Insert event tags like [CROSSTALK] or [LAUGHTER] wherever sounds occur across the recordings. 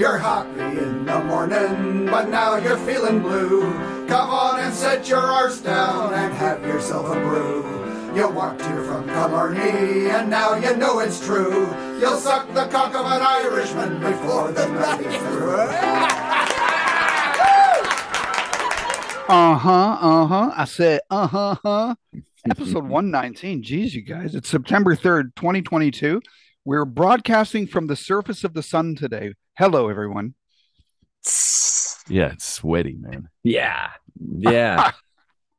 You're happy in the morning, but now you're feeling blue. Come on and set your arse down and have yourself a brew. You walked here from Killarney, and now you know it's true. You'll suck the cock of an Irishman before the night is through. [LAUGHS] Uh huh. Uh huh. I said, uh huh. Huh. Episode 119. Geez, you guys. It's September 3rd, 2022. We're broadcasting from the surface of the sun today. Hello, everyone. [LAUGHS] Yeah, it's sweaty, man. Yeah. Yeah.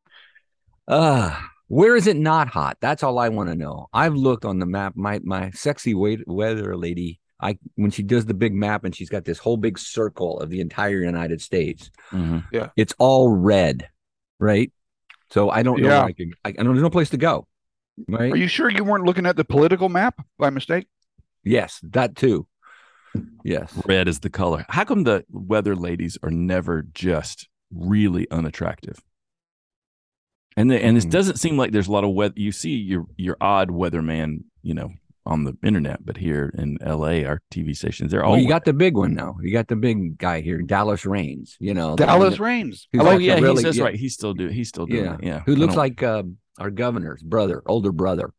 [LAUGHS] uh where is it not hot? That's all I want to know. I've looked on the map. My my sexy wait- weather lady, I when she does the big map and she's got this whole big circle of the entire United States. Mm-hmm. It's all red, right? So I don't know. Yeah. where I, can, I, I don't. There's no place to go. Right? Are you sure you weren't looking at the political map by mistake? yes, that too. Yes. Red is the color. How come the weather ladies are never just really unattractive? And the, and it Hmm. doesn't seem like there's a lot of weather. You see your your odd weatherman, you know, on the internet, but here in L.A., our TV stations, they're all. Well, you got the big one now. You got the big guy here, Dallas Raines. You know, Dallas that- Raines. oh like like yeah, really- he's that's yeah. right. He's still doing. He's still doing Yeah. it. Yeah, who looks like uh, our governor's brother, older brother.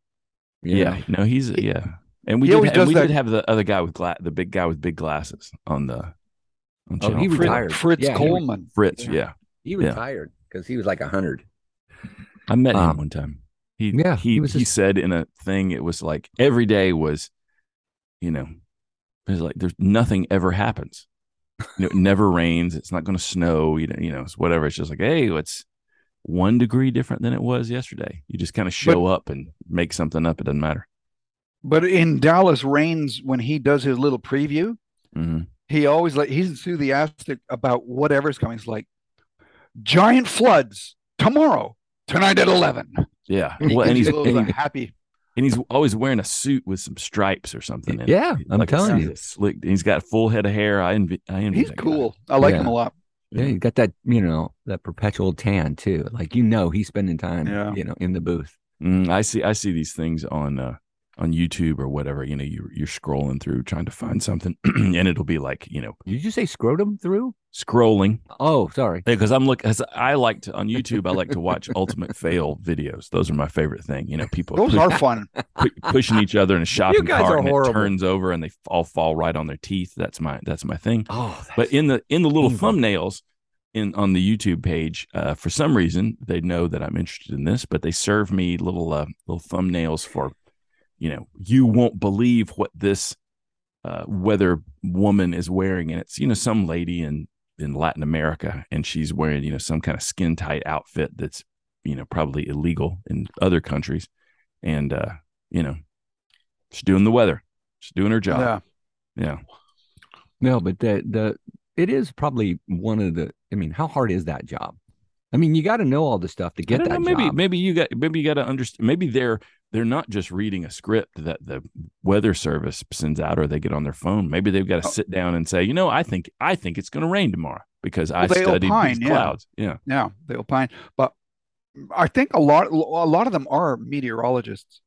you Yeah, know? no, he's yeah. And we He did, and we that- did have the other guy with gla- the big guy with big glasses on the. On Oh, he retired. Fritz Yeah, he- Coleman. Fritz, Yeah. yeah. He retired because he was like a hundred. I met him Um, one time. He yeah, he he was he just- said in a thing it was like every day was, you know, it was like there's nothing ever happens. You know, it never [LAUGHS] rains. It's not going to snow. You know, you know, it's whatever. It's just like, hey, it's one degree different than it was yesterday. You just kind of show up and make something up. It doesn't matter. But in Dallas Raines, when he does his little preview, hmm he always like he's enthusiastic about whatever's coming. It's like giant floods tomorrow, tonight at eleven. Yeah. [LAUGHS] Well, and he's He's and, he- happy. and he's always wearing a suit with some stripes or something. in it. Yeah, I'm Like a telling you. Slick. He's got a full head of hair. I envy. I envy. He's that guy. cool. I like Yeah. him a lot. Yeah, you got that, you know, that perpetual tan too. Like you know, he's spending time, Yeah. you know, in the booth. Mm, I see. I see these things on uh, on YouTube or whatever. You know, you you're scrolling through trying to find something, [CLEARS THROAT] and it'll be like you know Did you say scrotum through? scrolling Oh, sorry. because I'm looking. As I like to on YouTube, I like to watch ultimate fail videos. Those are my favorite thing. You know, people Those push- are fun. pu- pushing each other in a shopping guys cart are and horrible. it turns over and they all fall right on their teeth. That's my that's my thing. Oh, But in the in the little painful. thumbnails in on the YouTube page, uh, for some reason they know that I'm interested in this, but they serve me little uh, little thumbnails for, you know, you won't believe what this uh, weather woman is wearing, and it's you know some lady in in Latin America, and she's wearing you know some kind of skin tight outfit that's you know probably illegal in other countries, and uh, you know, she's doing the weather, she's doing her job, Yeah. yeah. no, but the the it is probably one of the. I mean, how hard is that job? I mean, you got to know all the stuff to get that know, maybe job. maybe you got maybe you got to understand maybe they're they're not just reading a script that the weather service sends out or they get on their phone maybe they've got to Oh. sit down and say you know i think i think it's going to rain tomorrow because i Well, they studied opine, these yeah. clouds yeah Yeah, they opine. But I think a lot a lot of them are meteorologists.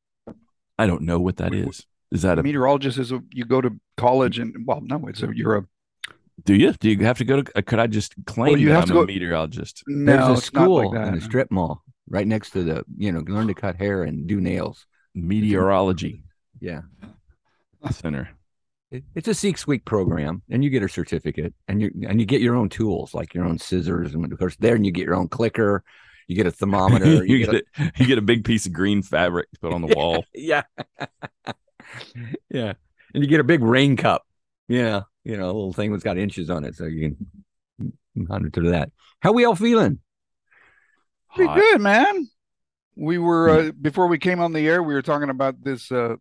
i don't know what that We- is is that A meteorologist is a, you go to college and well, no, it's a you're a do you do you have to go to could i just claim you that have i'm to a meteorologist no, There's a school like that. in a strip mall right next to the, you know, learn to cut hair and do nails. meteorology Yeah. center It- It's a six week program, and you get a certificate, and you and you get your own tools, like your own scissors, and of course there, and you get your own clicker, you get a thermometer, [LAUGHS] you, you, get a- you get a big piece of green fabric to put on the [LAUGHS] wall yeah, [LAUGHS] yeah, and you get a big rain cup, yeah, you know, a little thing that's got inches on it, so you can monitor that. How we all feeling? Pretty Hot. good, man. We were uh, before we came on the air. We were talking about this uh,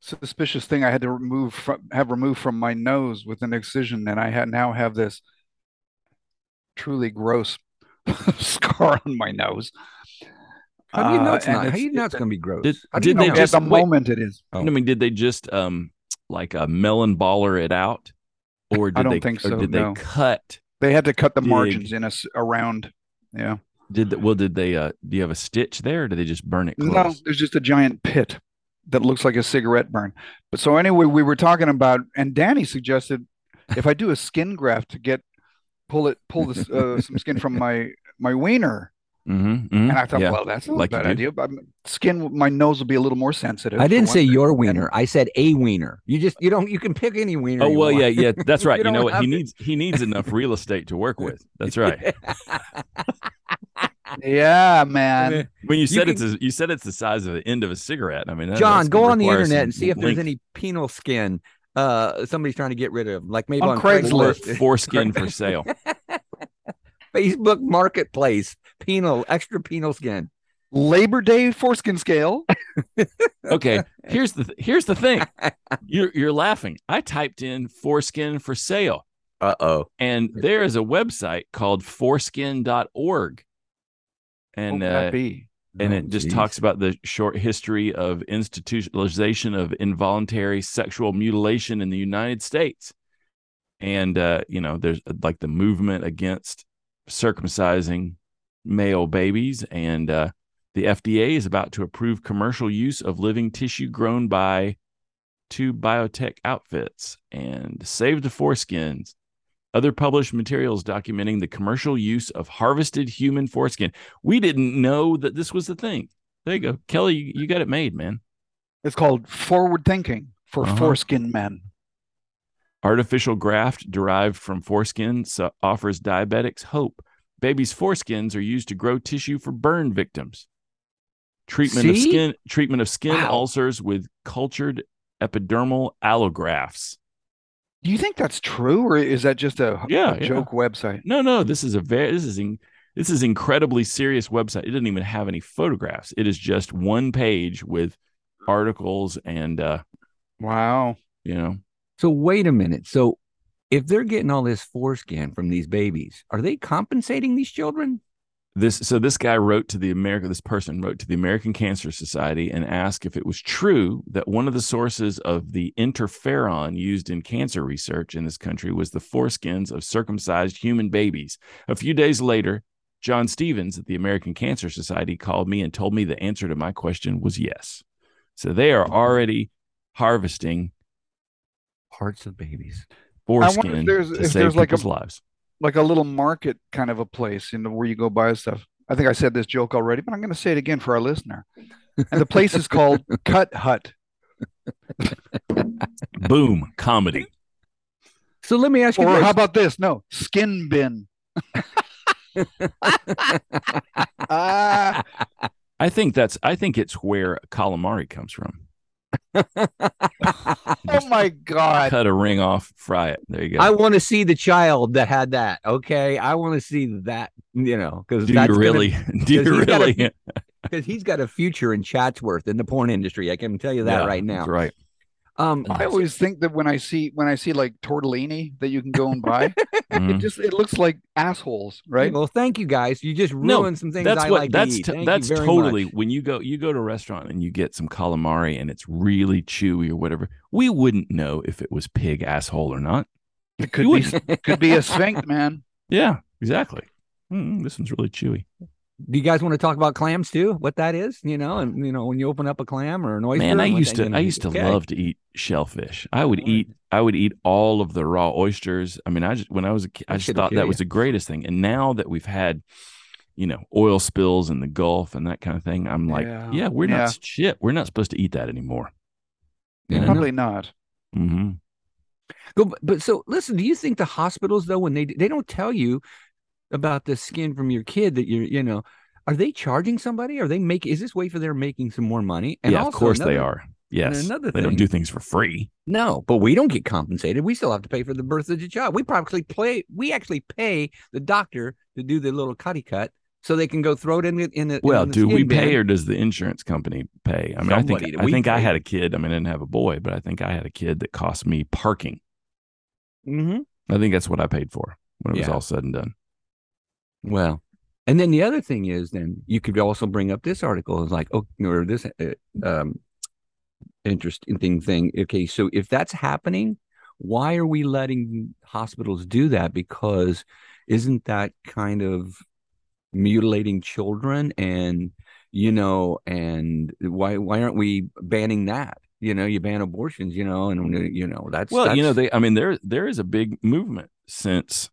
suspicious thing I had to remove from have removed from my nose with an excision, and I had now have this truly gross [LAUGHS] scar on my nose. How do you know Uh, it's and not? How do you know it's going to be gross? Did- How do you did know they at just- the wait. moment it is. Oh. I mean, did they just um like a melon baller it out, or did I don't they think so, did no. they cut? They had to cut the Dig. margins in us around. Yeah. Did the, well? Did they? Uh, do you have a stitch there? Or did they just burn it close? No, there's just a giant pit that looks like a cigarette burn. But so anyway, we were talking about, and Danny suggested if I do a skin graft to get pull it pull this uh, [LAUGHS] some skin from my my wiener, Mm-hmm, and I thought, yeah. well, that's not like a you bad idea. But skin, my nose will be a little more sensitive. I didn't say thing. your wiener. I said a wiener. You just you don't you can pick any wiener. Oh you well, want. yeah, yeah, that's [LAUGHS] right. You you know what? He to- needs he needs enough real estate to work with. That's [LAUGHS] right. Yeah, man. When you said can- it's a, you said it's the size of the end of a cigarette. I mean, that, John, go on the internet and see if there's any penal skin uh somebody's trying to get rid of, like maybe On on, Craigslist. Craigslist, [LAUGHS] foreskin for sale. [LAUGHS] Facebook Marketplace, penal, extra penal skin. Labor Day foreskin scale. [LAUGHS] Okay, here's the th- here's the thing. You're you're laughing. I typed in foreskin for sale, Uh oh. and there is a website called foreskin.org, and uh, and Oh, it just geez. talks about the short history of institutionalization of involuntary sexual mutilation in the United States. And uh, you know, there's uh, like the movement against circumcising male babies, and uh, the FDA is about to approve commercial use of living tissue grown by two biotech outfits and save the foreskins. Other published materials documenting the commercial use of harvested human foreskin. We didn't know that this was the thing. There you go. Kelly, you, you got it made, man. It's called forward thinking for Uh-huh. foreskin men. Artificial graft derived from foreskin so- offers diabetics hope. Babies' foreskins are used to grow tissue for burn victims. Treatment of skin treatment of skin Wow. ulcers with cultured epidermal allografts. Do you think that's true, or is that just a, Yeah, a yeah. joke website? No, no, this is a very this is in, this is incredibly serious website. It doesn't even have any photographs. It is just one page with articles and uh, Wow. you know, So wait a minute. So if they're getting all this foreskin from these babies, are they compensating these children? This so this guy wrote to the America this person wrote to the American Cancer Society and asked if it was true that one of the sources of the interferon used in cancer research in this country was the foreskins of circumcised human babies. A few days later, John Stevens at the American Cancer Society called me and told me the answer to my question was yes. So they are mm-hmm. already harvesting Parts of babies. foreskin there's- to if save there's like a- people's lives. Like a little market kind of a place, you know, where you go buy stuff. I think I said this joke already, but I'm going to say it again for our listener. And the place is called [LAUGHS] Cut Hut. Boom, comedy. So let me ask you Or this. how about this? No, Skin Bin. [LAUGHS] Ah, I think that's I think it's where calamari comes from. [LAUGHS] oh my God. cut a ring off, fry it. There you go. I want to see the child that had that. Okay, I want to see that. You know, because do you really? [LAUGHS] do you [LAUGHS] really? Because he's got a future in Chatsworth in the porn industry. I can tell you that Yeah, right now. that's right. Um, I always think that when I see when I see like tortellini that you can go and buy, [LAUGHS] it Mhm. just it looks like assholes, right? Well, thank you guys. You just No, ruined some things That's I what. like that's to t- that's totally much. when you go you go to a restaurant and you get some calamari and it's really chewy or whatever. We wouldn't know if it was pig asshole or not. It could You be could be a sphinx, [LAUGHS] man. Yeah, exactly. Mm, this one's really chewy. Do you guys want to talk about clams too? What that is, you know, and you know when you open up a clam or an oyster. Man, I used to I used to okay. love to eat shellfish. I would eat I would eat all of the raw oysters. I mean, I just when I was a kid, I just thought that you. was the greatest thing. And now that we've had, you know, oil spills in the Gulf and that kind of thing, I'm like, Yeah. yeah, we're Yeah. not shit. We're not supposed to eat that anymore. Yeah. Probably not. Mm-hmm. Go, but, but so listen. Do you think the hospitals though, when they they don't tell you about the skin from your kid that you're, you know, are they charging somebody? Are they make? Is this way for they're making some more money? Yeah, of also course they are. Yes, another they don't do things for free. No, but we don't get compensated. We still have to pay for the birth of the child. We probably play. We actually pay the doctor to do the little cutty cut so they can go throw it in the in the. Well, in the do we bin. pay or does the insurance company pay? I mean, I think I think I had a kid. I mean, I didn't have a boy, but I think I had a kid that cost me parking. Mhm. I think that's what I paid for when it was all said and done. Well, and then the other thing is, then you could also bring up this article is like, oh, or this uh, um, interesting thing. Okay, so if that's happening, why are we letting hospitals do that? Because isn't that kind of mutilating children and you know and why why aren't we banning that You know, you ban abortions. You know, and you know that's well, you know, they. I mean, there there is a big movement since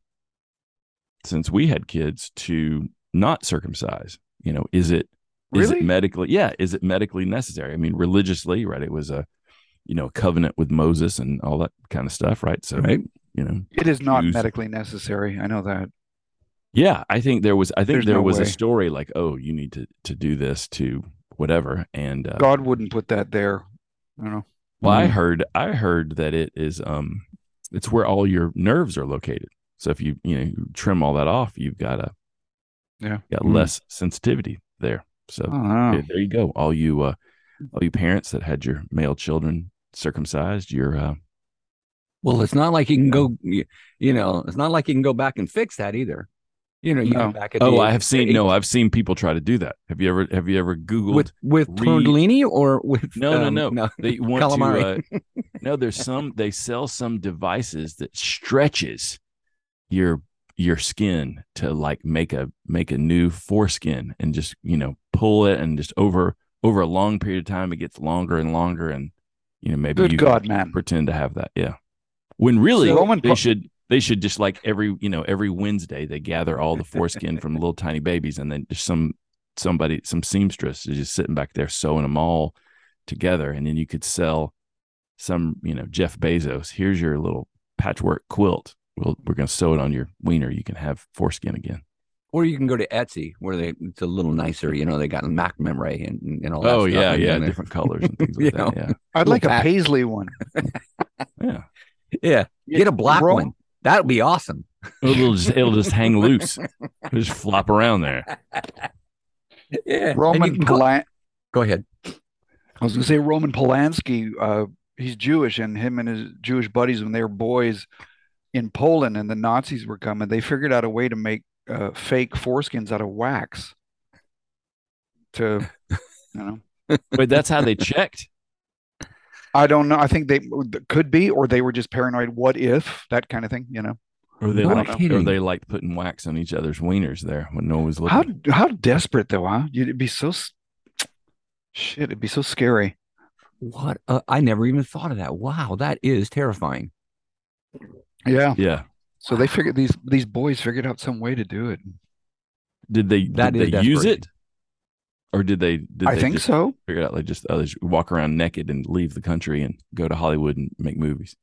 since we had kids to not circumcise. You know, is it is Really? it medically? Yeah, is it medically necessary? I mean, religiously, right? It was a you know covenant with Moses and all that kind of stuff, right? So, right. you know, It is not Jews. medically necessary. I know that. yeah, I think there was. I think There's there no was a story like, oh, you need to to do this to whatever, and uh, God wouldn't put that there. You know. Well, I Mhm. heard I heard that it is um it's where all your nerves are located. So if you you know you trim all that off, you've got a Yeah. got Mhm. less sensitivity there. So Oh, wow. there- there you go. All you uh all you parents that had your male children circumcised, you're uh Well, it's not like you can go. You, you know, it's not like you can go back and fix that either. You know, you No. go back at the oh I have seen eight no I've seen people try to do that. Have you ever have you ever Googled with with re- tortellini or with No, no, um, no. no they [LAUGHS] want calamari. to uh, no there's some they sell some devices that stretches your your skin to like make a make a new foreskin and just you know pull it and just over over a long period of time it gets longer and longer and you know maybe Good you God, man. pretend to have that yeah when really So- they should they should just like every you know every wednesday they gather all the foreskin from little tiny babies and then just some somebody some seamstress is just sitting back there sewing them all together and then you could sell some you know jeff bezos here's your little patchwork quilt we'll, we're going to sew it on your wiener you can have foreskin again Or you can go to Etsy where they it's a little nicer. You know, they got macramé and, and all that. oh stuff yeah yeah different colors and [LAUGHS] things You like know. Yeah. I'd like a Little pack. paisley one. [LAUGHS] yeah yeah Yeah, get a black Ro- one. That would be awesome. it'll just it'll just hang [LAUGHS] loose It'll just flop around there Yeah, Roman you can go, go ahead. I was going to say Roman Polanski. Uh, he's Jewish, and him and his Jewish buddies, when they were boys in Poland, and the Nazis were coming, they figured out a way to make uh, fake foreskins out of wax. To, you know, [LAUGHS] but that's how they checked I don't know. I think they could be, or they were just paranoid. What if that kind of thing? You know, Or they No like, or they liked putting wax on each other's wieners there when no one was how looking. how desperate though, huh? You'd it'd be so shit. It'd be so scary. What? Uh, I never even thought of that. Wow, that is terrifying. Yeah. Yeah. So they figured these these boys figured out some way to do it. Did they That did they use it, or did they? Did I they think so. Figure out like just others walk around naked and leave the country and go to Hollywood and make movies.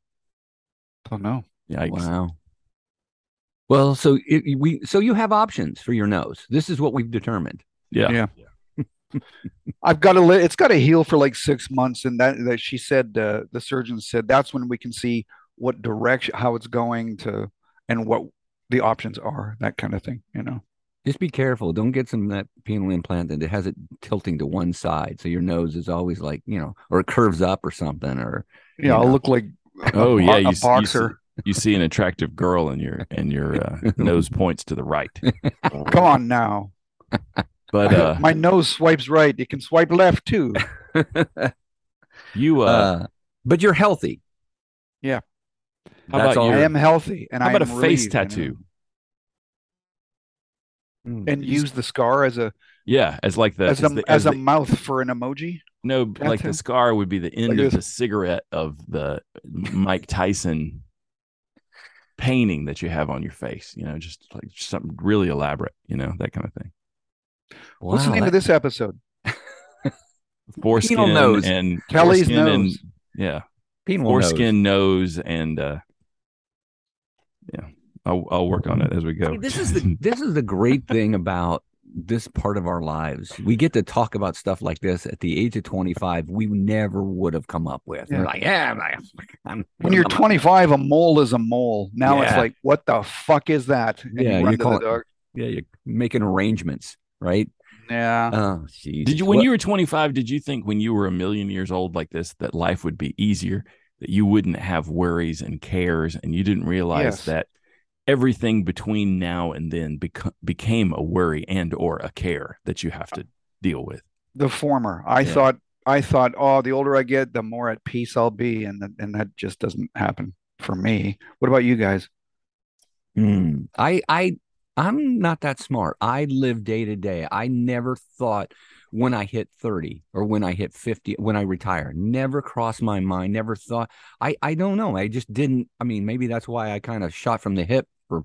Don't know. Yikes! Wow. Well, so it, we so you have options for your nose. This is what we've determined. Yeah. Yeah. [LAUGHS] I've got a let it's got to heal for like six months, and that that she said uh, the surgeon said that's when we can see what direction how it's going to and what the options are, that kind of thing. You know. Just be careful. Don't get some of that penal implant that has it tilting to one side, so your nose is always like you know, or it curves up or something, or Yeah, You I'll know. look like a, Oh yeah, a you, s- you see- boxer. You see, an attractive girl and your and your uh, nose [LAUGHS] points to the right. Come on now, But [LAUGHS] uh, my nose swipes right. It can swipe left too. [LAUGHS] you uh, uh, but you're healthy. Yeah. How That's about all. your- I am healthy, and how I about a face relieved, you know. tattoo? Mm. and use the scar as a Yeah, as like the as a the, as a the- mouth for an emoji. no, like tattoo? the scar would be the end Like of this. the cigarette of the Mike Tyson painting that you have on your face. You know, just like something really elaborate. You know, that kind of thing. What's the Wow, name of this episode? [LAUGHS] Foreskin nose. and Kelly's foreskin and- nose. yeah, penal foreskin nose and uh, yeah. I'll I'll work on it as we go. Hey, this is the [LAUGHS] this is the great thing about this part of our lives. We get to talk about stuff like this at the age of 25. We never would have come up with. Yeah. We're like, yeah, I'm, I'm, When you're I'm- 25, a mole is a mole. Now it's like, what the fuck is that? And Yeah, you run you to call it- yeah, you're making arrangements, right? Yeah. Oh, jeez. Did you when you were 25, did you think when you were a million years old like this that life would be easier, that you wouldn't have worries and cares and you didn't realize Yes. that everything between now and then beco- became a worry and or a care that you have to deal with. The former. I Yeah. thought I thought, oh, the older I get, the more at peace I'll be, and that, and that just doesn't happen for me. What about you guys? Hmm. I I I'm not that smart. I live day to day. I never thought when I hit 30 or when I hit 50, when I retire. Never crossed my mind, never thought. I, I don't know. I just didn't. I mean, maybe that's why I kind of shot from the hip for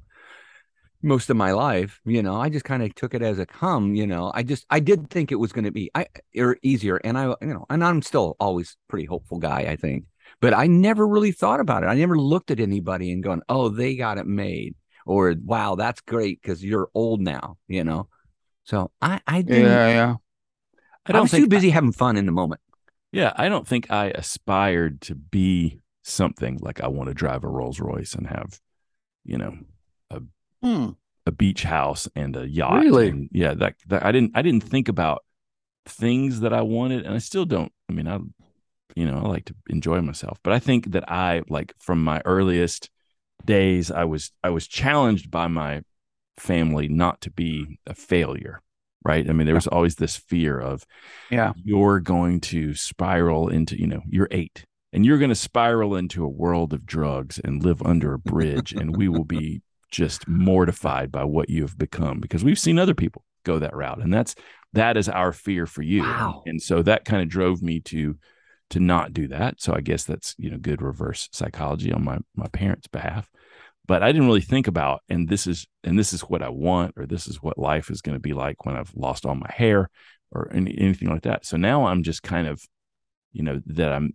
most of my life. You know, I just kind of took it as a come, you know. I just, I did think it was going to be I, or easier. And I, you know, and I'm still always pretty hopeful guy, I think. But I never really thought about it. I never looked at anybody and going, oh, they got it made. Or, wow, that's great because you're old now, you know. So I, I didn't, Yeah, yeah. I I don't was think too busy having fun in the moment. Yeah, I don't think I aspired to be something like I want to drive a Rolls Royce and have, you know, Hmm. a beach house and a yacht. Really? and yeah, that, that I didn't I didn't think about things that I wanted, and I still don't. I mean, I, you know, I like to enjoy myself, but I think that I like from my earliest days, I was I was challenged by my family not to be a failure. Right. I mean, there was always this fear of Yeah. you're going to spiral into, you know, you're eight and you're going to spiral into a world of drugs and live under a bridge. and we will be just mortified by what you have become because we've seen other people go that route. And that's, that is our fear for you. Wow. And so that kind of drove me to, to not do that. So I guess that's, you know, good reverse psychology on my, my parents' behalf. But I didn't really think about, and this is, and this is what I want, or this is what life is going to be like when I've lost all my hair or any, anything like that. So now I'm just kind of, you know, that I'm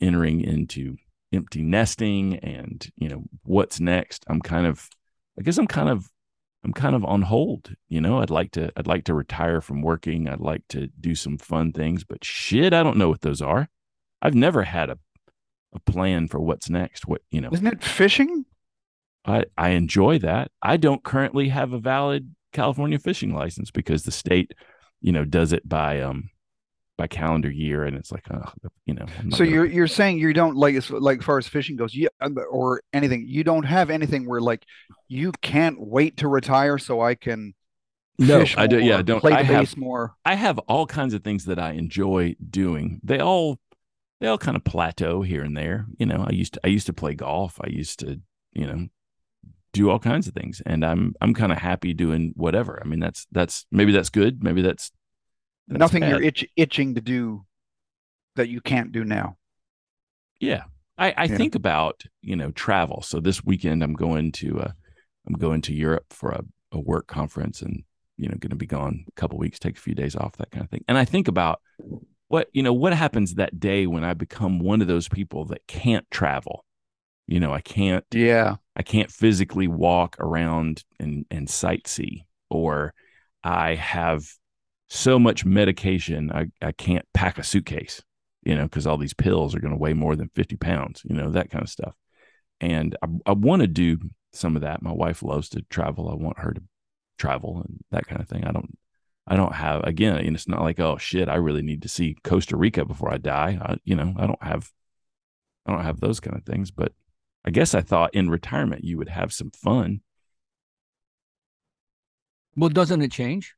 entering into empty nesting and, you know, what's next. I'm kind of, I guess I'm kind of, I'm kind of on hold. You know, I'd like to, I'd like to retire from working. I'd like to do some fun things, but shit, I don't know what those are. I've never had a, a plan for what's next. What, you know, Isn't it fishing? I, I enjoy that. I don't currently have a valid California fishing license because the state, you know, does it by um by calendar year, and it's like, uh, you know. So gonna- you're you're saying you don't like as like far as fishing goes, yeah, or anything. You don't have anything where like you can't wait to retire so I can no, I do. Yeah, more, I don't. play I have more. I have all kinds of things that I enjoy doing. They all they all kind of plateau here and there. You know, I used to I used to play golf. I used to you know do all kinds of things, and I'm I'm kind of happy doing whatever. I mean, that's that's maybe that's good. Maybe that's, that's Nothing bad. you're itch, itching to do that you can't do now. Yeah. I, I Yeah. think about, you know, travel. So this weekend I'm going to uh I'm going to Europe for a, a work conference and, you know, gonna be gone a couple weeks, take a few days off, that kind of thing. And I think about what, you know, what happens that day when I become one of those people that can't travel. You know, I can't Yeah. I can't physically walk around and, and sightsee, or I have so much medication, I, I can't pack a suitcase, you know, because all these pills are going to weigh more than 50 pounds, you know, that kind of stuff. And I, I want to do some of that. My wife loves to travel. I want her to travel and that kind of thing. I don't, I don't have, again, and it's not like, oh shit, I really need to see Costa Rica before I die. I, you know, I don't have, I don't have those kind of things, but I guess I thought in retirement you would have some fun. Well, doesn't it change?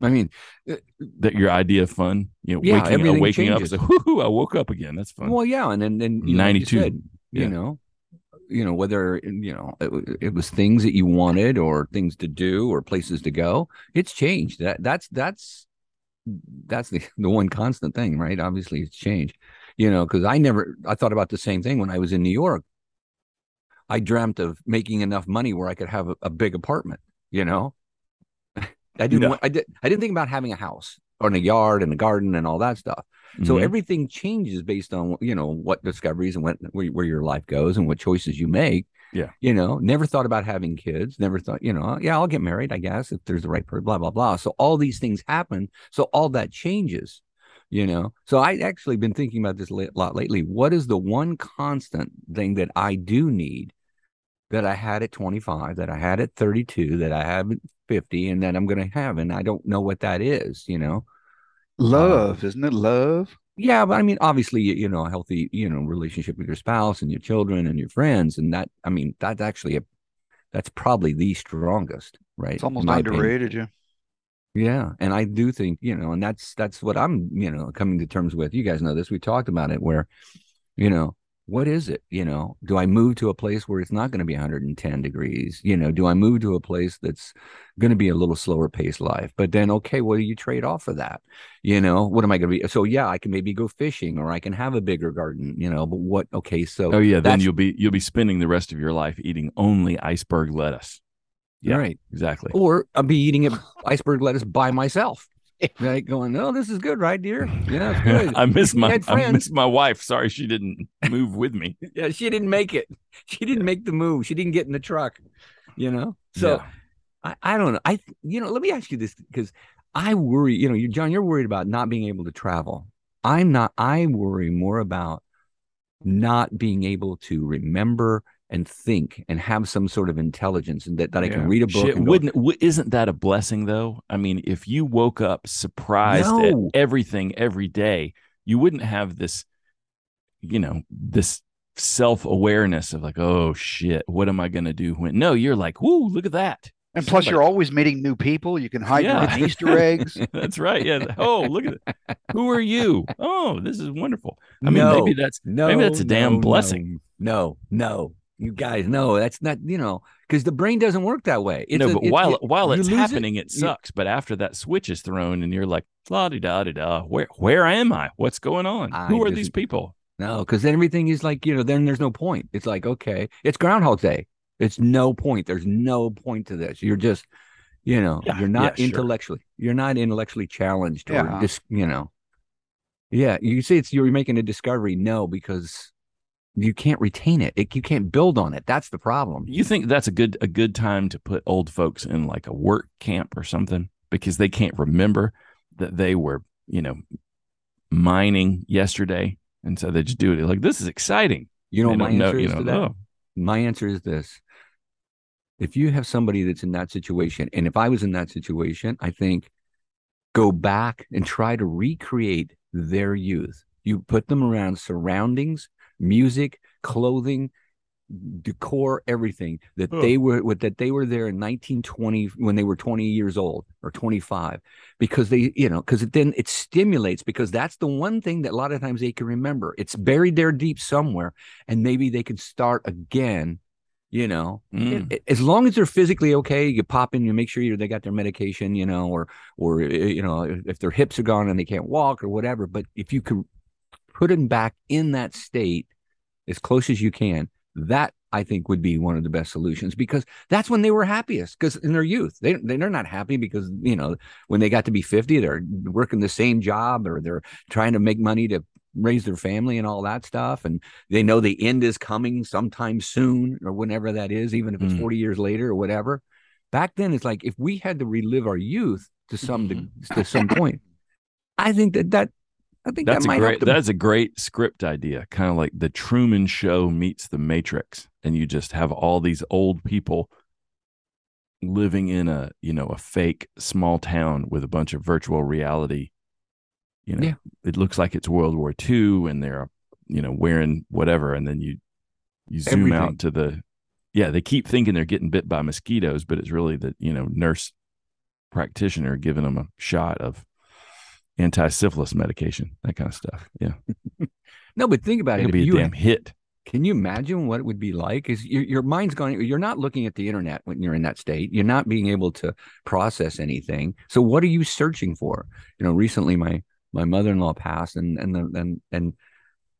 I mean, uh, That your idea of fun, you know, Yeah, waking, uh, waking up changes. is like, whoo, I woke up again. That's fun. well, yeah, and then then you know, like you 92. said, Yeah. you know, you know whether you know it, it was things that you wanted or things to do or places to go. It's changed. That that's that's that's the [LAUGHS] the one constant thing, right? Obviously, it's changed. You know, because I never I thought about the same thing when I was in New York. I dreamt of making enough money where I could have a, a big apartment. You know, [LAUGHS] I didn't. Yeah. want- I did. I didn't think about having a house or a yard and a garden and all that stuff. So Mhm. everything changes based on you know what discoveries and what where, where your life goes and what choices you make. Yeah. You know, never thought about having kids. Never thought, you know, yeah, I'll get married, I guess, if there's the right person. Blah blah blah. So all these things happen. So all that changes. You know, so I actually been thinking about this a lot lately. What is the one constant thing that I do need that I had at 25, that I had at 32, that I have at 50, and that I'm going to have, and I don't know what that is. You know, uh, Love, isn't it? Love. yeah, but I mean, obviously, you, you know, a healthy, you know, relationship with your spouse and your children and your friends, and that, I mean, that's actually a, that's probably the strongest, right? It's almost my opinion. underrated. Yeah. Yeah, and I do think, you know, and that's that's what I'm, you know, coming to terms with. You guys know this. We talked about it, where, you know, what is it? You know, do I move to a place where it's not going to be 110 degrees? You know, do I move to a place that's going to be a little slower paced life? But then, okay, what do you trade off for that? You know, what am I going to be? So yeah, I can maybe go fishing or I can have a bigger garden. You know, but what? Okay, so Oh yeah, then you'll be you'll be spending the rest of your life eating only iceberg lettuce. Yeah. right. Exactly. Or I'll be eating it iceberg lettuce by myself. [LAUGHS] Right, going, oh, this is good, right, dear? Yeah, it's [LAUGHS] good. I miss my I miss my wife. Sorry she didn't move with me. [LAUGHS] Yeah, she didn't make it. She didn't make the move. She didn't get in the truck. You know, so Yeah. I, I don't know. I you know, let me ask you this because I worry. You know, you John, you're worried about not being able to travel. I'm not. I worry more about not being able to remember and think and have some sort of intelligence and that, that I can read a book. Shit, wouldn't w- isn't that a blessing though? I mean, if you woke up surprised No. at everything every day, you wouldn't have this, you know, this self awareness of like, oh shit, what am I gonna do when? No, you're like, whoo, look at that. And plus, Somebody- you're always meeting new people. You can hide Yeah. behind Easter [LAUGHS] eggs. That's right. Yeah. Oh, look at it. Who are you? Oh, this is wonderful. I mean, No. maybe that's No, maybe that's a damn no, blessing. No, no, you guys, no, that's not. You know, because the brain doesn't work that way. It's no, a- but it- while you- while it's it, happening, it, you- sucks. But after that switch is thrown, and you're like, la di da di da, where where am I? What's going on? I Who are just- these people? No, because then everything is like, you know, then there's no point. It's like, okay, it's Groundhog Day. It's no point. There's no point to this. You're just, you know, Yeah, you're not yeah, sure. intellectually, you're not intellectually challenged or just, you know. Yeah, you say it's you're making a discovery. No, because you can't retain it. it. You can't build on it. That's the problem. You think that's a good a good time to put old folks in like a work camp or something because they can't remember that they were, you know, mining yesterday, and so they just do it like this is exciting. You know, They my don't know- is to that. know. My answer is this. If you have somebody that's in that situation, and if I was in that situation, I think go back and try to recreate their youth. You put them around surroundings, music, clothing, decor, everything that Huh. they were with that they were there in 1920 when they were 20 years old or 25 because they you know because then it stimulates because that's the one thing that a lot of times they can remember it's buried there deep somewhere and maybe they can start again you know Mm. a- as long as they're physically okay you pop in you make sure you they got their medication you know or or uh, you know if, if their hips are gone and they can't walk or whatever but if you can put them back in that state as close as you can that i think would be one of the best solutions because that's when they were happiest because in their youth they, they they're not happy because you know when they got to be 50 they're working the same job or they're trying to make money to raise their family and all that stuff and they know the end is coming sometime soon or whenever that is even if it's Mm. 40 years later or whatever back then it's like if we had to relive our youth to some to, to some point i think that that i think That's that a might great them. that's a great script idea. Kind of like the Truman Show meets the Matrix, and you just have all these old people living in a you know a fake small town with a bunch of virtual reality. You know, Yeah. it looks like it's World War II, and they're you know wearing whatever, and then you you zoom Everything. out to the yeah. They keep thinking they're getting bit by mosquitoes, but it's really the you know nurse practitioner giving them a shot of anti-syphilis medication, that kind of stuff. Yeah. [LAUGHS] no but think about it It'll be a you damn hit. Can you imagine what it would be like? Is your, your mind's going, you're not looking at the internet when you're in that state. You're not being able to process anything. So what are you searching for? You know, recently my my mother-in-law passed and and the, and and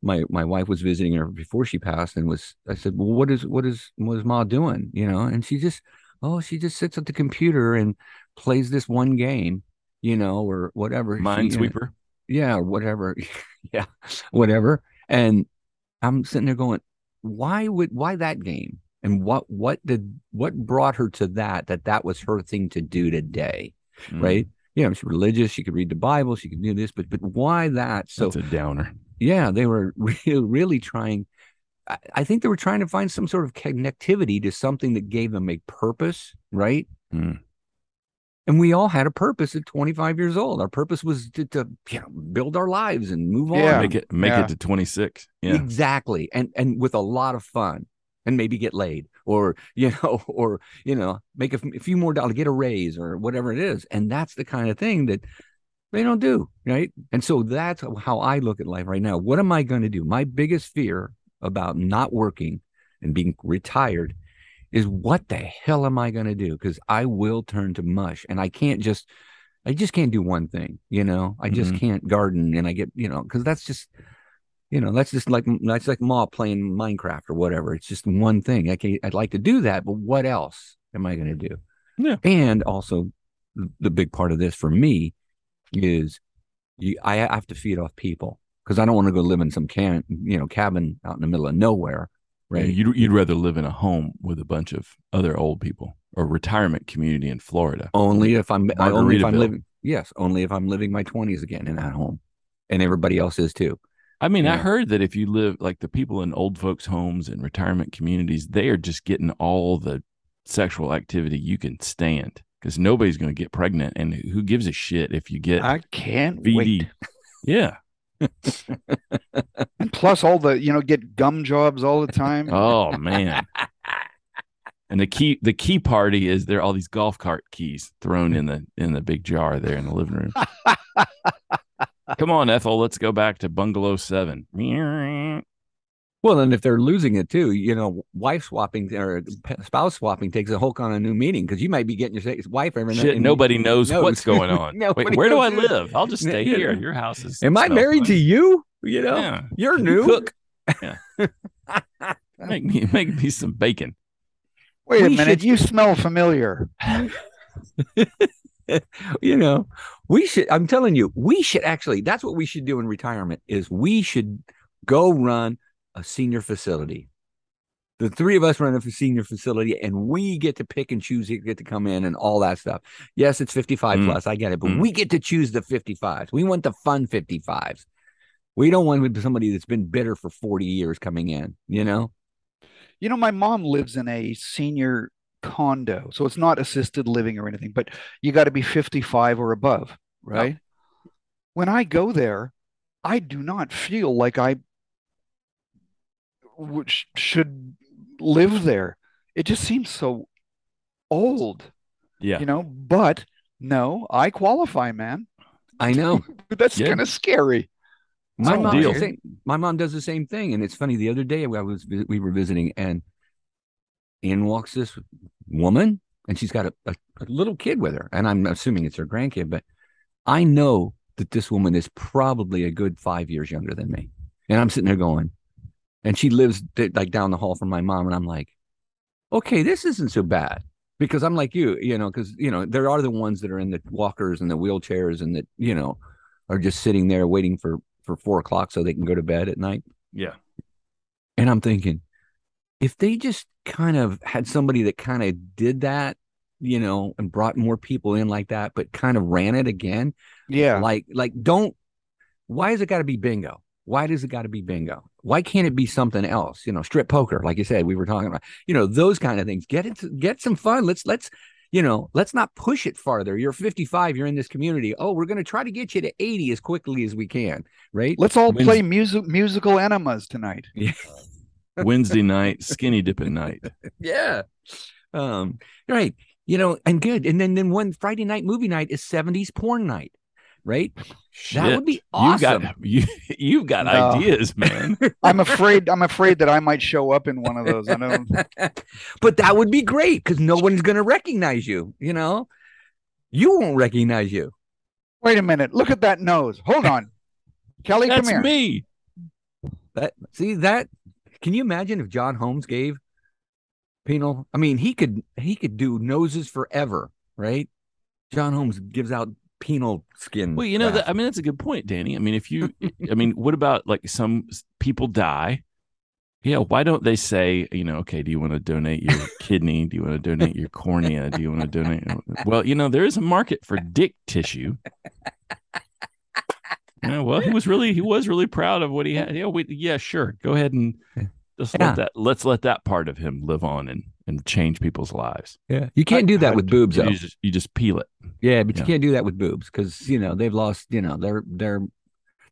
my my wife was visiting her before she passed and was I said, Well, what is what is what is Ma doing? You know, and she just oh, she just sits at the computer and plays this one game, you know, or whatever. She- Minesweeper. yeah, or whatever. [LAUGHS] yeah, whatever. And I'm sitting there going, why would why that game? And what what did what brought her to that? That that was her thing to do today, Mm, right? You know, she's religious. She could read the Bible. She could do this, but but why that? So That's a downer. yeah, they were [LAUGHS] really really trying. I, I think they were trying to find some sort of connectivity to something that gave them a purpose, right? Mm. And we all had a purpose at 25 years old. Our purpose was to, to you know, build our lives and move on. Yeah. Make it make Yeah. it to 26. Yeah. Exactly. And and with a lot of fun and maybe get laid or [LAUGHS] you know or you know make a few more dollars get a raise or whatever it is. And that's the kind of thing that they don't do, right? And so that's how I look at life right now. What am I going to do? My biggest fear about not working and being retired is what the hell am I going to do? Because I will turn to mush and I can't just, I just can't do one thing, you know, I just Mhm. can't garden and I get, you know, because that's just, you know, that's just like, that's like Ma playing Minecraft or whatever. It's just one thing. I can, I'd like to do that, but what else am I going to do? Yeah. And also, the, the big part of this for me is you, I have to feed off people because I don't want to go live in some can, you know, cabin out in the middle of nowhere. Right. You'd, you'd rather live in a home with a bunch of other old people or retirement community in Florida. only if I'm I- only if I'm living. Yes, only if I'm living my twenties again in that home, and everybody else is too. I mean, I heard that if you live like the people in old folks' homes and retirement communities, they are just getting all the sexual activity you can stand because nobody's going to get pregnant. And who gives a shit if you get I can't VD? wait. Yeah. And plus all the, you know, get gum jobs all the time. [LAUGHS] Oh man. And the key the key party is there are all these golf cart keys thrown in the in the big jar there in the living room. [LAUGHS] Come on, Ethel, let's go back to bungalow seven. Well, and if they're losing it too, you know, wife swapping or spouse swapping takes a whole kind of new meaning because you might be getting your se- wife every night. Shit, and- nobody knows, knows. what's going [LAUGHS] on. Wait, where do I live? I'll just [LAUGHS] stay Yeah. here. Your house is. Am I smells married to you? You know, Yeah. you're Can you new. cook? [LAUGHS] Make me make me some bacon. Wait a minute, should- you smell familiar. you know, we should. I'm telling you, we should actually. That's what we should do in retirement. Is we should go run a senior facility. The three of us run a senior facility, and we get to pick and choose who get to come in and all that stuff. Yes, it's 55 Mm. plus. I get it, but Mm. we get to choose the 55s. We want the fun 55s. We don't want somebody that's been bitter for 40 years coming in. You know, You know, my mom lives in a senior condo, so it's not assisted living or anything, but you got to be 55 or above, right? When I go there, I do not feel like I would, should live there. It just seems so old, Yeah. you know, but no, I qualify, man. I know. [LAUGHS] That's Yeah. kind of scary. My mom, deal. does the same, my mom does the same thing, and it's funny. The other day, I was we were visiting, and in walks this woman, and she's got a, a, a little kid with her, and I'm assuming it's her grandkid, but I know that this woman is probably a good five years younger than me, and I'm sitting there going, and she lives like down the hall from my mom, and I'm like, okay, this isn't so bad. Because I'm like you, you know, because you know there are the ones that are in the walkers and the wheelchairs and that you know are just sitting there waiting for for four o'clock so they can go to bed at night. Yeah. And I'm thinking, if they just kind of had somebody that kind of did that, you know, and brought more people in like that, but kind of ran it again, Yeah. like like don't. Why has it got to be bingo? Why does it got to be bingo? Why can't it be something else? You know, strip poker, like you said, we were talking about. You know, those kind of things. Get it, get some fun. Let's let's you know, let's not push it farther. You're 55, you're in this community. Oh, we're going to try to get you to 80 as quickly as we can, right? Let's all When's- play music musical enemas tonight. Yeah. [LAUGHS] Wednesday night, skinny dipping night. [LAUGHS] yeah. Um, right. You know, and good. And then then one Friday night movie night is 70s porn night, right? That would be You awesome. got [LAUGHS] you you've got No. ideas, man. [LAUGHS] I'm afraid I'm afraid that I might show up in one of those. I don't [LAUGHS] but that would be great because no one's going to recognize you. You know, you won't recognize you. Wait a minute. Look at that nose. Hold on. Kelly, That's come here. me. That see that? Can you imagine if John Holmes gave penal? I mean, he could he could do noses forever, right? John Holmes gives out penal skin. Well, you know, that, I mean, that's a good point, Danny. I mean, if you, I mean, what about like some people die? Yeah, why don't they say, you know, okay, do you want to donate your [LAUGHS] kidney? Do you want to donate your cornea? Do you want to donate? [LAUGHS] Well, you know, there is a market for dick tissue. Yeah, well, he was really, he was really proud of what he had. Yeah, wait, yeah, sure, go ahead and just Yeah. let that, let's let that part of him live on and and change people's lives. yeah, you can't do that with boobs, though. You just, you just peel it. Yeah, but Yeah. you can't do that with boobs because you know they've lost. You know they're they're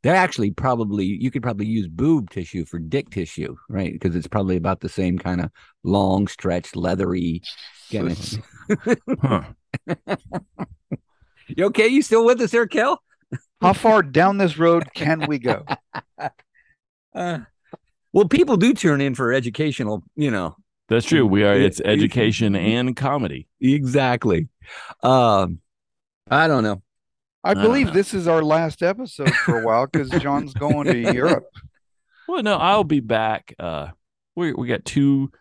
they're actually probably you could probably use boob tissue for dick tissue, right? Because it's probably about the same kind of long, stretched, leathery. Kind of. Huh. [LAUGHS] you okay? You still with us there, Kel? How far down this road can we go? [LAUGHS] Uh, Well, people do turn in for educational, you know. That's true. We are. It's education and comedy. Exactly. Um, I don't know. I believe know. this is our last episode for a while because John's going to Europe. [LAUGHS] Well, no, I'll be back. Uh, we we got two.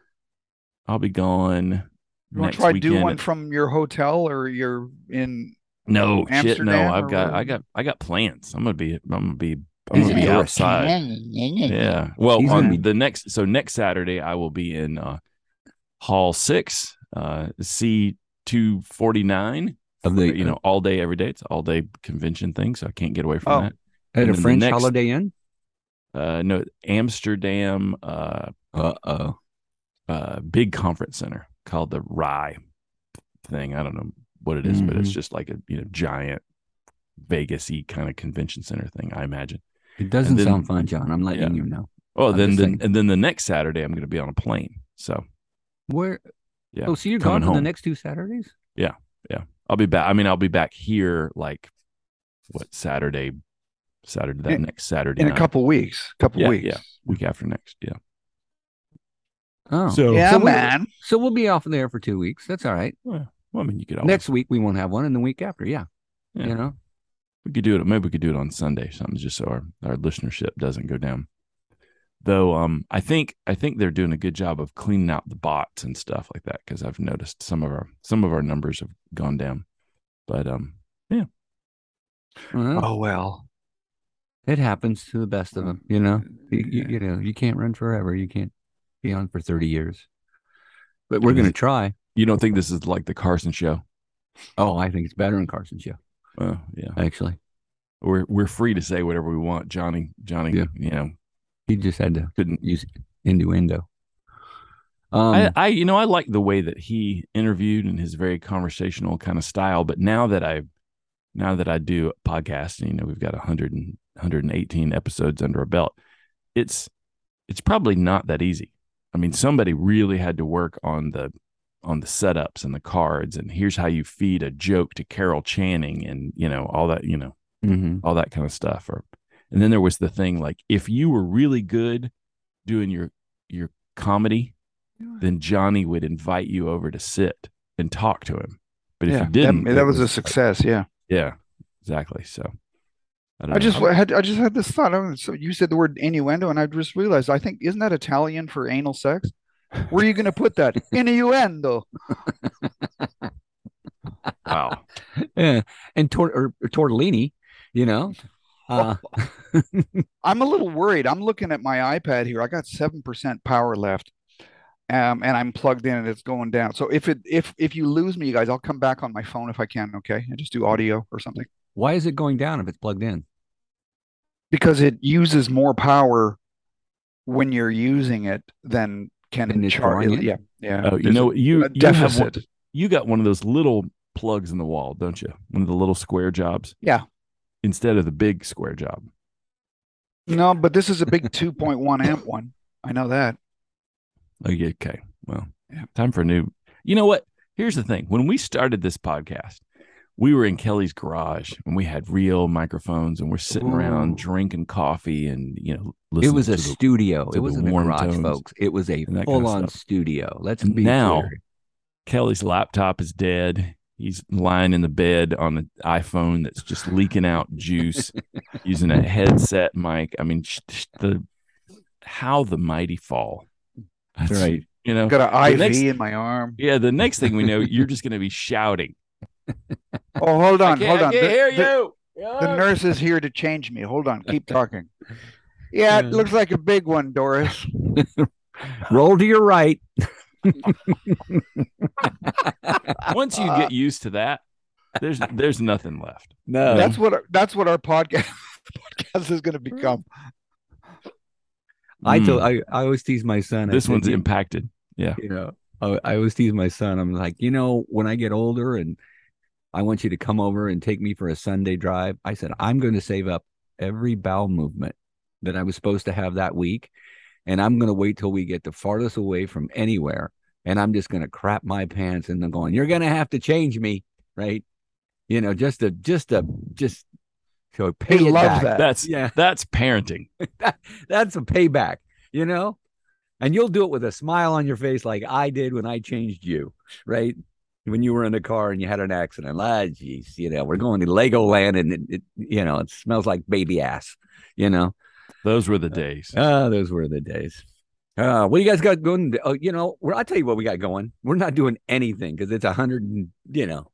I'll be gone. You want next to try to do one from your hotel or you're in? No shit. No, I've or got I got I got plans. I'm gonna be I'm gonna be I'm gonna be outside. Yeah. Well, He's on gonna the next so next Saturday I will be in uh Hall Six, uh C two forty nine. Of the- you know, all day every day. It's all day convention thing, so I can't get away from Oh. that. At and a French next- Holiday Inn. Uh no, Amsterdam uh Uh oh. uh big conference center called the RAI thing. I don't know what it is, but it's Mhm. just like a you know giant Vegas-y kind of convention center thing, I imagine. It doesn't then- sound fun, John. I'm letting Yeah. you know. Oh, I'm then just the, saying. and then the next Saturday I'm going to be on a plane. So Where? Yeah, Oh, so you're coming gone for the next two Saturdays? Yeah, yeah. I'll be back. I mean, I'll be back here like what Saturday, Saturday that In- next Saturday In a couple weeks. Couple Yeah, weeks. yeah. week after next. Yeah. Oh, So Yeah, So we- man. so we'll be off there for two weeks. That's all right. well, I mean, you could always, Next week we won't have one, and the week after, yeah. Yeah. You know, we could do it. Maybe we could do it on Sunday, or something, just so our our listenership doesn't go down. Though, um, I think I think they're doing a good job of cleaning out the bots and stuff like that because I've noticed some of our some of our numbers have gone down. But um, Well, Oh well. it happens to the best of them. You know, you, you, you know, you can't run forever. You can't be on for thirty years. But we're going to try. you don't think this is like the Carson show? Oh, I think it's better than Carson's show. Oh, yeah. Actually, we're we're free to say whatever we want. Johnny, Johnny, Yeah. you know, he just had to couldn't. use innuendo. Um, I, I, you know, I like the way that he interviewed and his very conversational kind of style. But now that I, now that I do podcasting, you know, we've got 100 and 118 episodes under our belt. It's, it's probably not that easy. I mean, somebody really had to work on the, on the setups and the cards, and here's how you feed a joke to Carol Channing, and you know all that, you know, mhm. all that kind of stuff. Or, and then there was the thing like if you were really good doing your your comedy, then Johnny would invite you over to sit and talk to him. But if yeah, you didn't, that, that was a like- success. Yeah. yeah, exactly. So I, don't I just had I just had this thought. I was- So you said the word innuendo, and I just realized I think isn't that Italian for anal sex? Where are you going to put that [LAUGHS] innuendo? wow. [LAUGHS] yeah, and tor- or, or tortellini. You know, uh, [LAUGHS] I'm a little worried. I'm looking at my iPad here. I got seven percent power left, um, and I'm plugged in, and it's going down. So if it if if you lose me, you guys, I'll come back on my phone if I can. Okay, and just do audio or something why is it going down if it's plugged in? because it uses more power when you're using it than can Than it's charge. drawing in? Yeah, yeah. Oh, you know, you a you have one, you got one of those little plugs in the wall, don't you? One of the little square jobs. Yeah. Instead of the big square job. No, but this is a big [LAUGHS] 2.1 amp one. I know that. Okay. Well, Yeah. time for a new. You know what? Here's the thing. When we started this podcast, we were in Kelly's garage and we had real microphones and we're sitting around drinking coffee and you know It was to a the- studio. to It wasn't a warm garage, tones folks. It was a and that kind of full-on stuff. studio. Let's And be now- clear. Kelly's laptop is dead. He's lying in the bed on an iPhone that's just leaking out juice [LAUGHS] using a headset mic. I mean, sh- sh- the how the mighty fall. That's right. You know, Got an IV next- in my arm. yeah. The next thing we know, [LAUGHS] you're just going to be shouting. Oh, hold on, I can't, hold I on. can't The- hear the- you. The nurse is here to change me. Hold on, keep [LAUGHS] talking. Yeah, it looks like a big one, Doris. Roll to your right. [LAUGHS] Once you get used to that, there's there's nothing left. No. That's what our, that's what our podcast [LAUGHS] podcast is going to become. I Mm. told I, I always tease my son. This said, one's you, impacted. Yeah. you know, I, I always tease my son. I'm like, you know, when I get older and I want you to come over and take me for a Sunday drive, I said, I'm going to save up every bowel movement that I was supposed to have that week. And I'm going to wait till we get the farthest away from anywhere. And I'm just going to crap my pants and then going, you're going to have to change me. Right. You know, just to, just to, just so pay They it love back. that. That's Yeah. that's parenting. [LAUGHS] That's a payback. you know? And you'll do it with a smile on your face, like I did when I changed you, right? When you were in the car and you had an accident. Ah, geez, you know, we're going to Legoland and it, it you know, it smells like baby ass, you know? Those were the days. Ah, those were the days. Uh, what do you guys got going? Oh, you know, we're, I'll tell you what we got going. We're not doing anything because it's a hundred, and you know,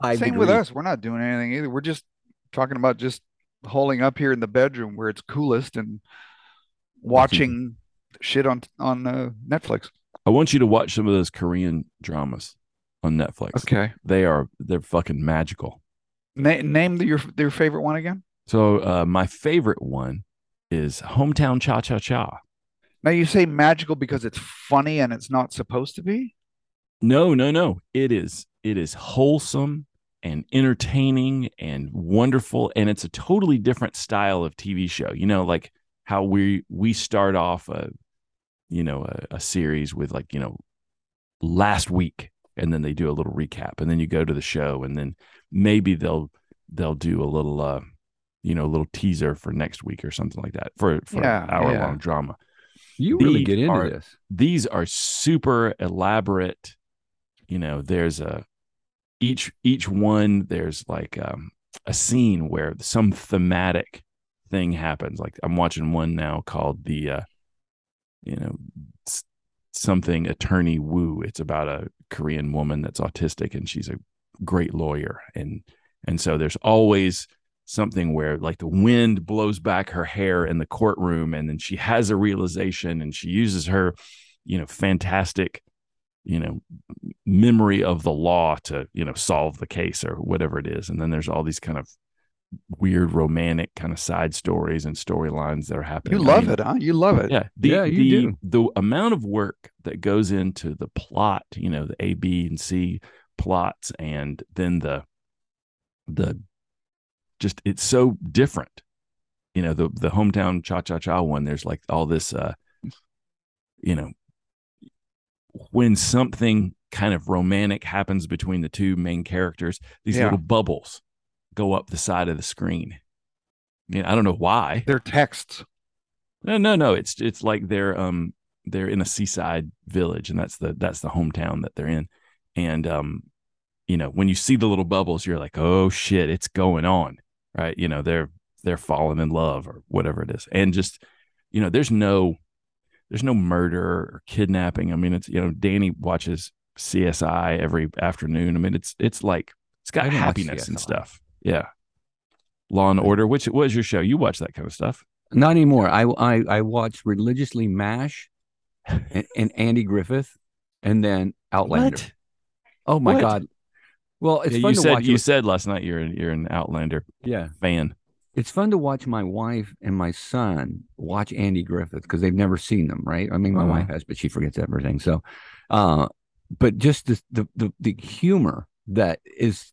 five Same with us. We're not doing anything either. We're just talking about just holding up here in the bedroom where it's coolest and watching shit on on uh, Netflix. I want you to watch some of those Korean dramas on Netflix. Okay. They are they're fucking magical. Na- name the, your your favorite one again. So uh, my favorite one is Hometown Cha Cha Cha. Now you say magical because it's funny and it's not supposed to be. No, no, no. It is it is wholesome and entertaining and wonderful and it's a totally different style of TV show. You know, like how we we start off a you know a, a series with like, you know, last week and then they do a little recap and then you go to the show and then maybe they'll they'll do a little uh you know, a little teaser for next week or something like that for for Yeah, an hour yeah. long drama. You really get into are- this. these are super elaborate you know there's a each each one there's like um, a scene where some thematic thing happens. Like i'm watching one now called the uh you know something attorney woo. It's about a korean woman that's autistic and she's a great lawyer. And and so there's always something where like the wind blows back her hair in the courtroom and then she has a realization and she uses her you know fantastic you know memory of the law to you know solve the case or whatever it is and then there's all these kind of weird romantic kind of side stories and storylines that are happening You I love mean, it, huh? You love it. yeah the, Yeah, you the, the amount of work that goes into the plot you know the a b and c plots and then the the just it's so different you know the the hometown cha cha cha one there's like all this uh you know when something kind of romantic happens between the two main characters these Yeah. little bubbles go up the side of the screen you know, i don't know why They're texts. no, no, no. It's it's like they're um they're in a seaside village, and that's the that's the hometown that they're in. And um, you know, when you see the little bubbles, you're like, oh shit, it's going on, right? You know, they're they're falling in love or whatever it is, and just you know, there's no there's no murder or kidnapping. I mean, it's you know, Danny watches CSI every afternoon. I mean, it's it's like it's got happiness and stuff. Yeah. Law and Order. Which what is your show? You watch that kind of stuff? Not anymore. I I I watch religiously Mash [LAUGHS] and, and Andy Griffith, and then Outlander. What? Oh my What? god! Well, it's Yeah, fun you to said watch. you with- said last night you're an, you're an Outlander yeah, fan. it's fun to watch my wife and my son watch Andy Griffith because they've never seen them. Right? I mean, my Uh-huh. wife has, but she forgets everything. So, uh, but just the the the, the humor that is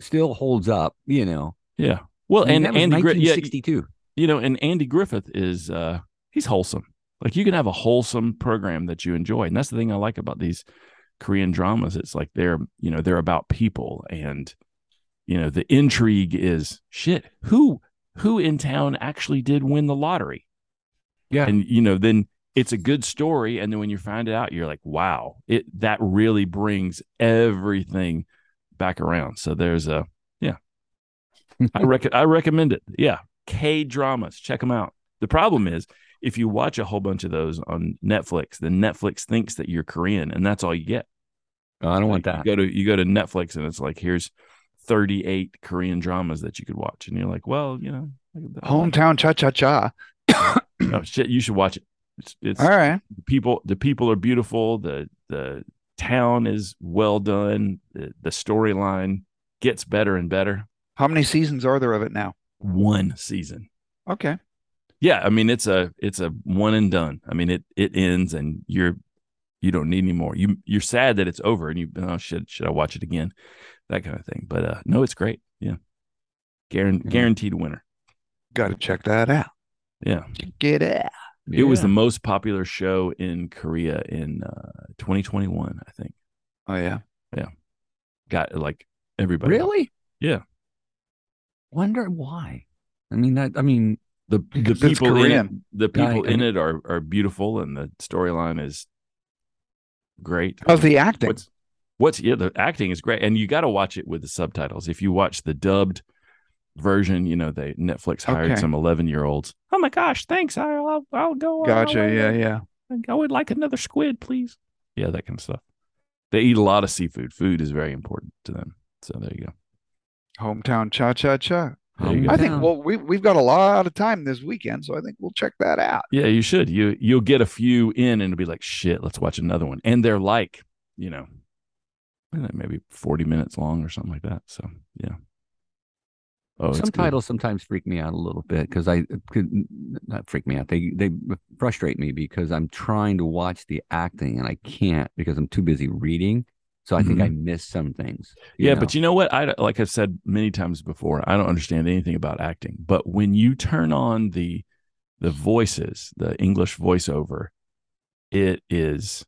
still holds up. You know. Yeah. Well, I mean, and Andy Griffith, yeah, 1962. you know, and Andy Griffith is uh he's wholesome. Like you can have a wholesome program that you enjoy, and that's the thing I like about these Korean dramas. It's like they're you know they're about people, and you know the intrigue is shit. Who who in town actually did win the lottery? Yeah. and you know then it's a good story, and then when you find it out, you're like, wow, it that really brings everything back around. So there's a yeah, I [LAUGHS] rec- I recommend it. Yeah, K dramas, check them out. The problem is if you watch a whole bunch of those on Netflix, then Netflix thinks that you're Korean, and that's all you get. Oh, I don't want that. You go to you go to Netflix, and it's like here's 38 Korean dramas that you could watch, and you're like, well, you know, Hometown cha cha cha. Oh shit, you should watch it. It's, it's All right. the people the people are beautiful the the town is well done the, the storyline gets better and better How many seasons are there of it now? one season Okay. Yeah i mean it's a it's a one and done i mean it it ends and you're you don't need any more you you're sad that it's over and you oh should should i watch it again that kind of thing but uh no it's great yeah Guaran- Mhm. guaranteed winner Got to check that out. yeah Get it. it was the most popular show in korea in uh 2021 i think Oh yeah. yeah. got like everybody really. Yeah. Wonder why. I mean that. I mean, the the Because it's people in it, the people I- in it are are beautiful, and the storyline is great. How's the acting? What's what's yeah, the acting is great, and you got to watch it with the subtitles. If you watch the dubbed version, you know they Netflix hired Okay. some eleven year olds. Oh my gosh, thanks. I'll I'll, I'll go. on my Gotcha. Yeah, yeah. I would like another squid, please. Yeah, that kind of stuff. They eat a lot of seafood. Food is very important to them. So there you go. Hometown cha cha cha. There. Um, I think well we we've got a lot of time this weekend, so I think we'll check that out. Yeah, you should. You you'll get a few in and it'll be like, shit, let's watch another one. And they're like, you know, I don't know, maybe 40 minutes long or something like that. So yeah. Oh, it's Some good. titles sometimes freak me out a little bit because I could not freak me out. They they frustrate me because I'm trying to watch the acting and I can't because I'm too busy reading. So I think I mm-hmm. missed some things. Yeah, know? but you know what? I like I've said many times before, I don't understand anything about acting. But when you turn on the the voices, the English voiceover, it is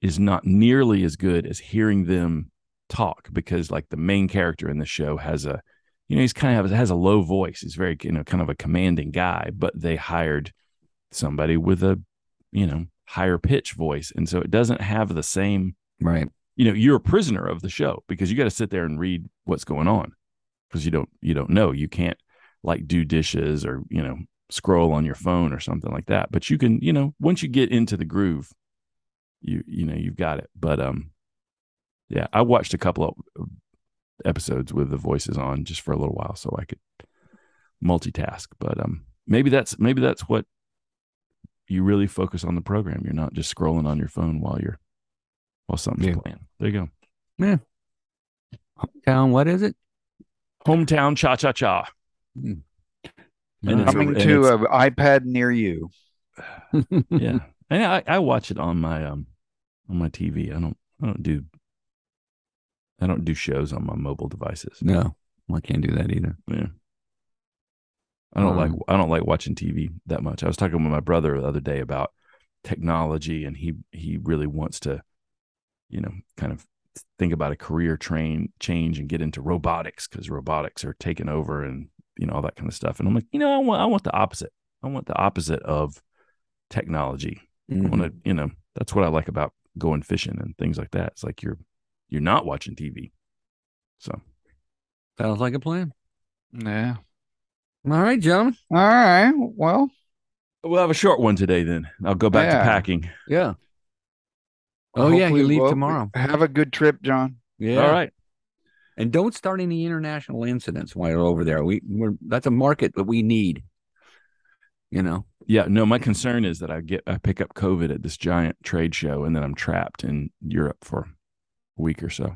is not nearly as good as hearing them talk because like the main character in the show has a you know he's kind of has a low voice he's very you know kind of a commanding guy but they hired somebody with a you know higher pitch voice and so it doesn't have the same right. You know you're a prisoner of the show because you got to sit there and read what's going on because you don't you don't know. You can't like do dishes or you know scroll on your phone or something like that. But you can you know once you get into the groove you you know you've got it. But um yeah i watched a couple of episodes with the voices on just for a little while so i could multitask. But um maybe that's maybe that's what you really focus on the program. You're not just scrolling on your phone while you're while something's Yeah. playing there you go Town, what is it? hometown cha cha cha Mm. And it's a- Coming to an iPad near you. [LAUGHS] yeah and I, I watch it on my um on my tv i don't i don't do i don't do shows on my mobile devices no, I can't do that either. yeah i don't like Um, i don't like watching tv that much i was talking with my brother the other day about technology and he he really wants to you know kind of think about a career train change and get into robotics because robotics are taking over and you know all that kind of stuff and i'm like you know i want i want the opposite i want the opposite of technology I Mhm. want to, you know, that's what I like about going fishing and things like that. It's like you're you're not watching TV. So Sounds like a plan. Yeah. All right, gentlemen. All right. Well, we'll have a short one today. Then I'll go back Yeah. to packing. Yeah. Oh yeah, you leave we'll- tomorrow. Have a good trip, John. Yeah. All right. And don't start any international incidents while you're over there. We we're that's a market that we need. You know. Yeah. No, my concern is that I get I pick up COVID at this giant trade show and then I'm trapped in Europe for a week or so.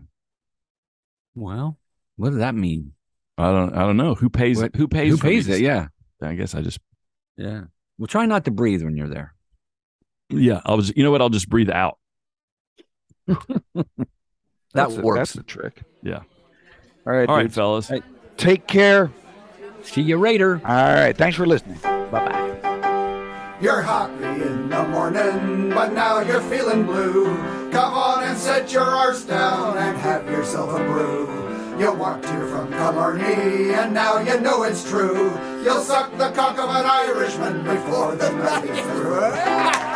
Well, what does that mean? I don't I don't know who pays What- who pays Who pays to it? Yeah. I guess I just Yeah. Well, try not to breathe when you're there. yeah I'll just you know what I'll just breathe out. That That's the- works. that's the trick. Yeah. All right. All right, dudes. fellas. Hey. Take care. See you later. All right. Thanks for listening. Bye bye. You're happy in the morning, but now you're feeling blue. Come on and set your arse down and have yourself a brew. You walked here from Killarney, and now you know it's true. You'll suck the cock of an Irishman before the night is through. [LAUGHS]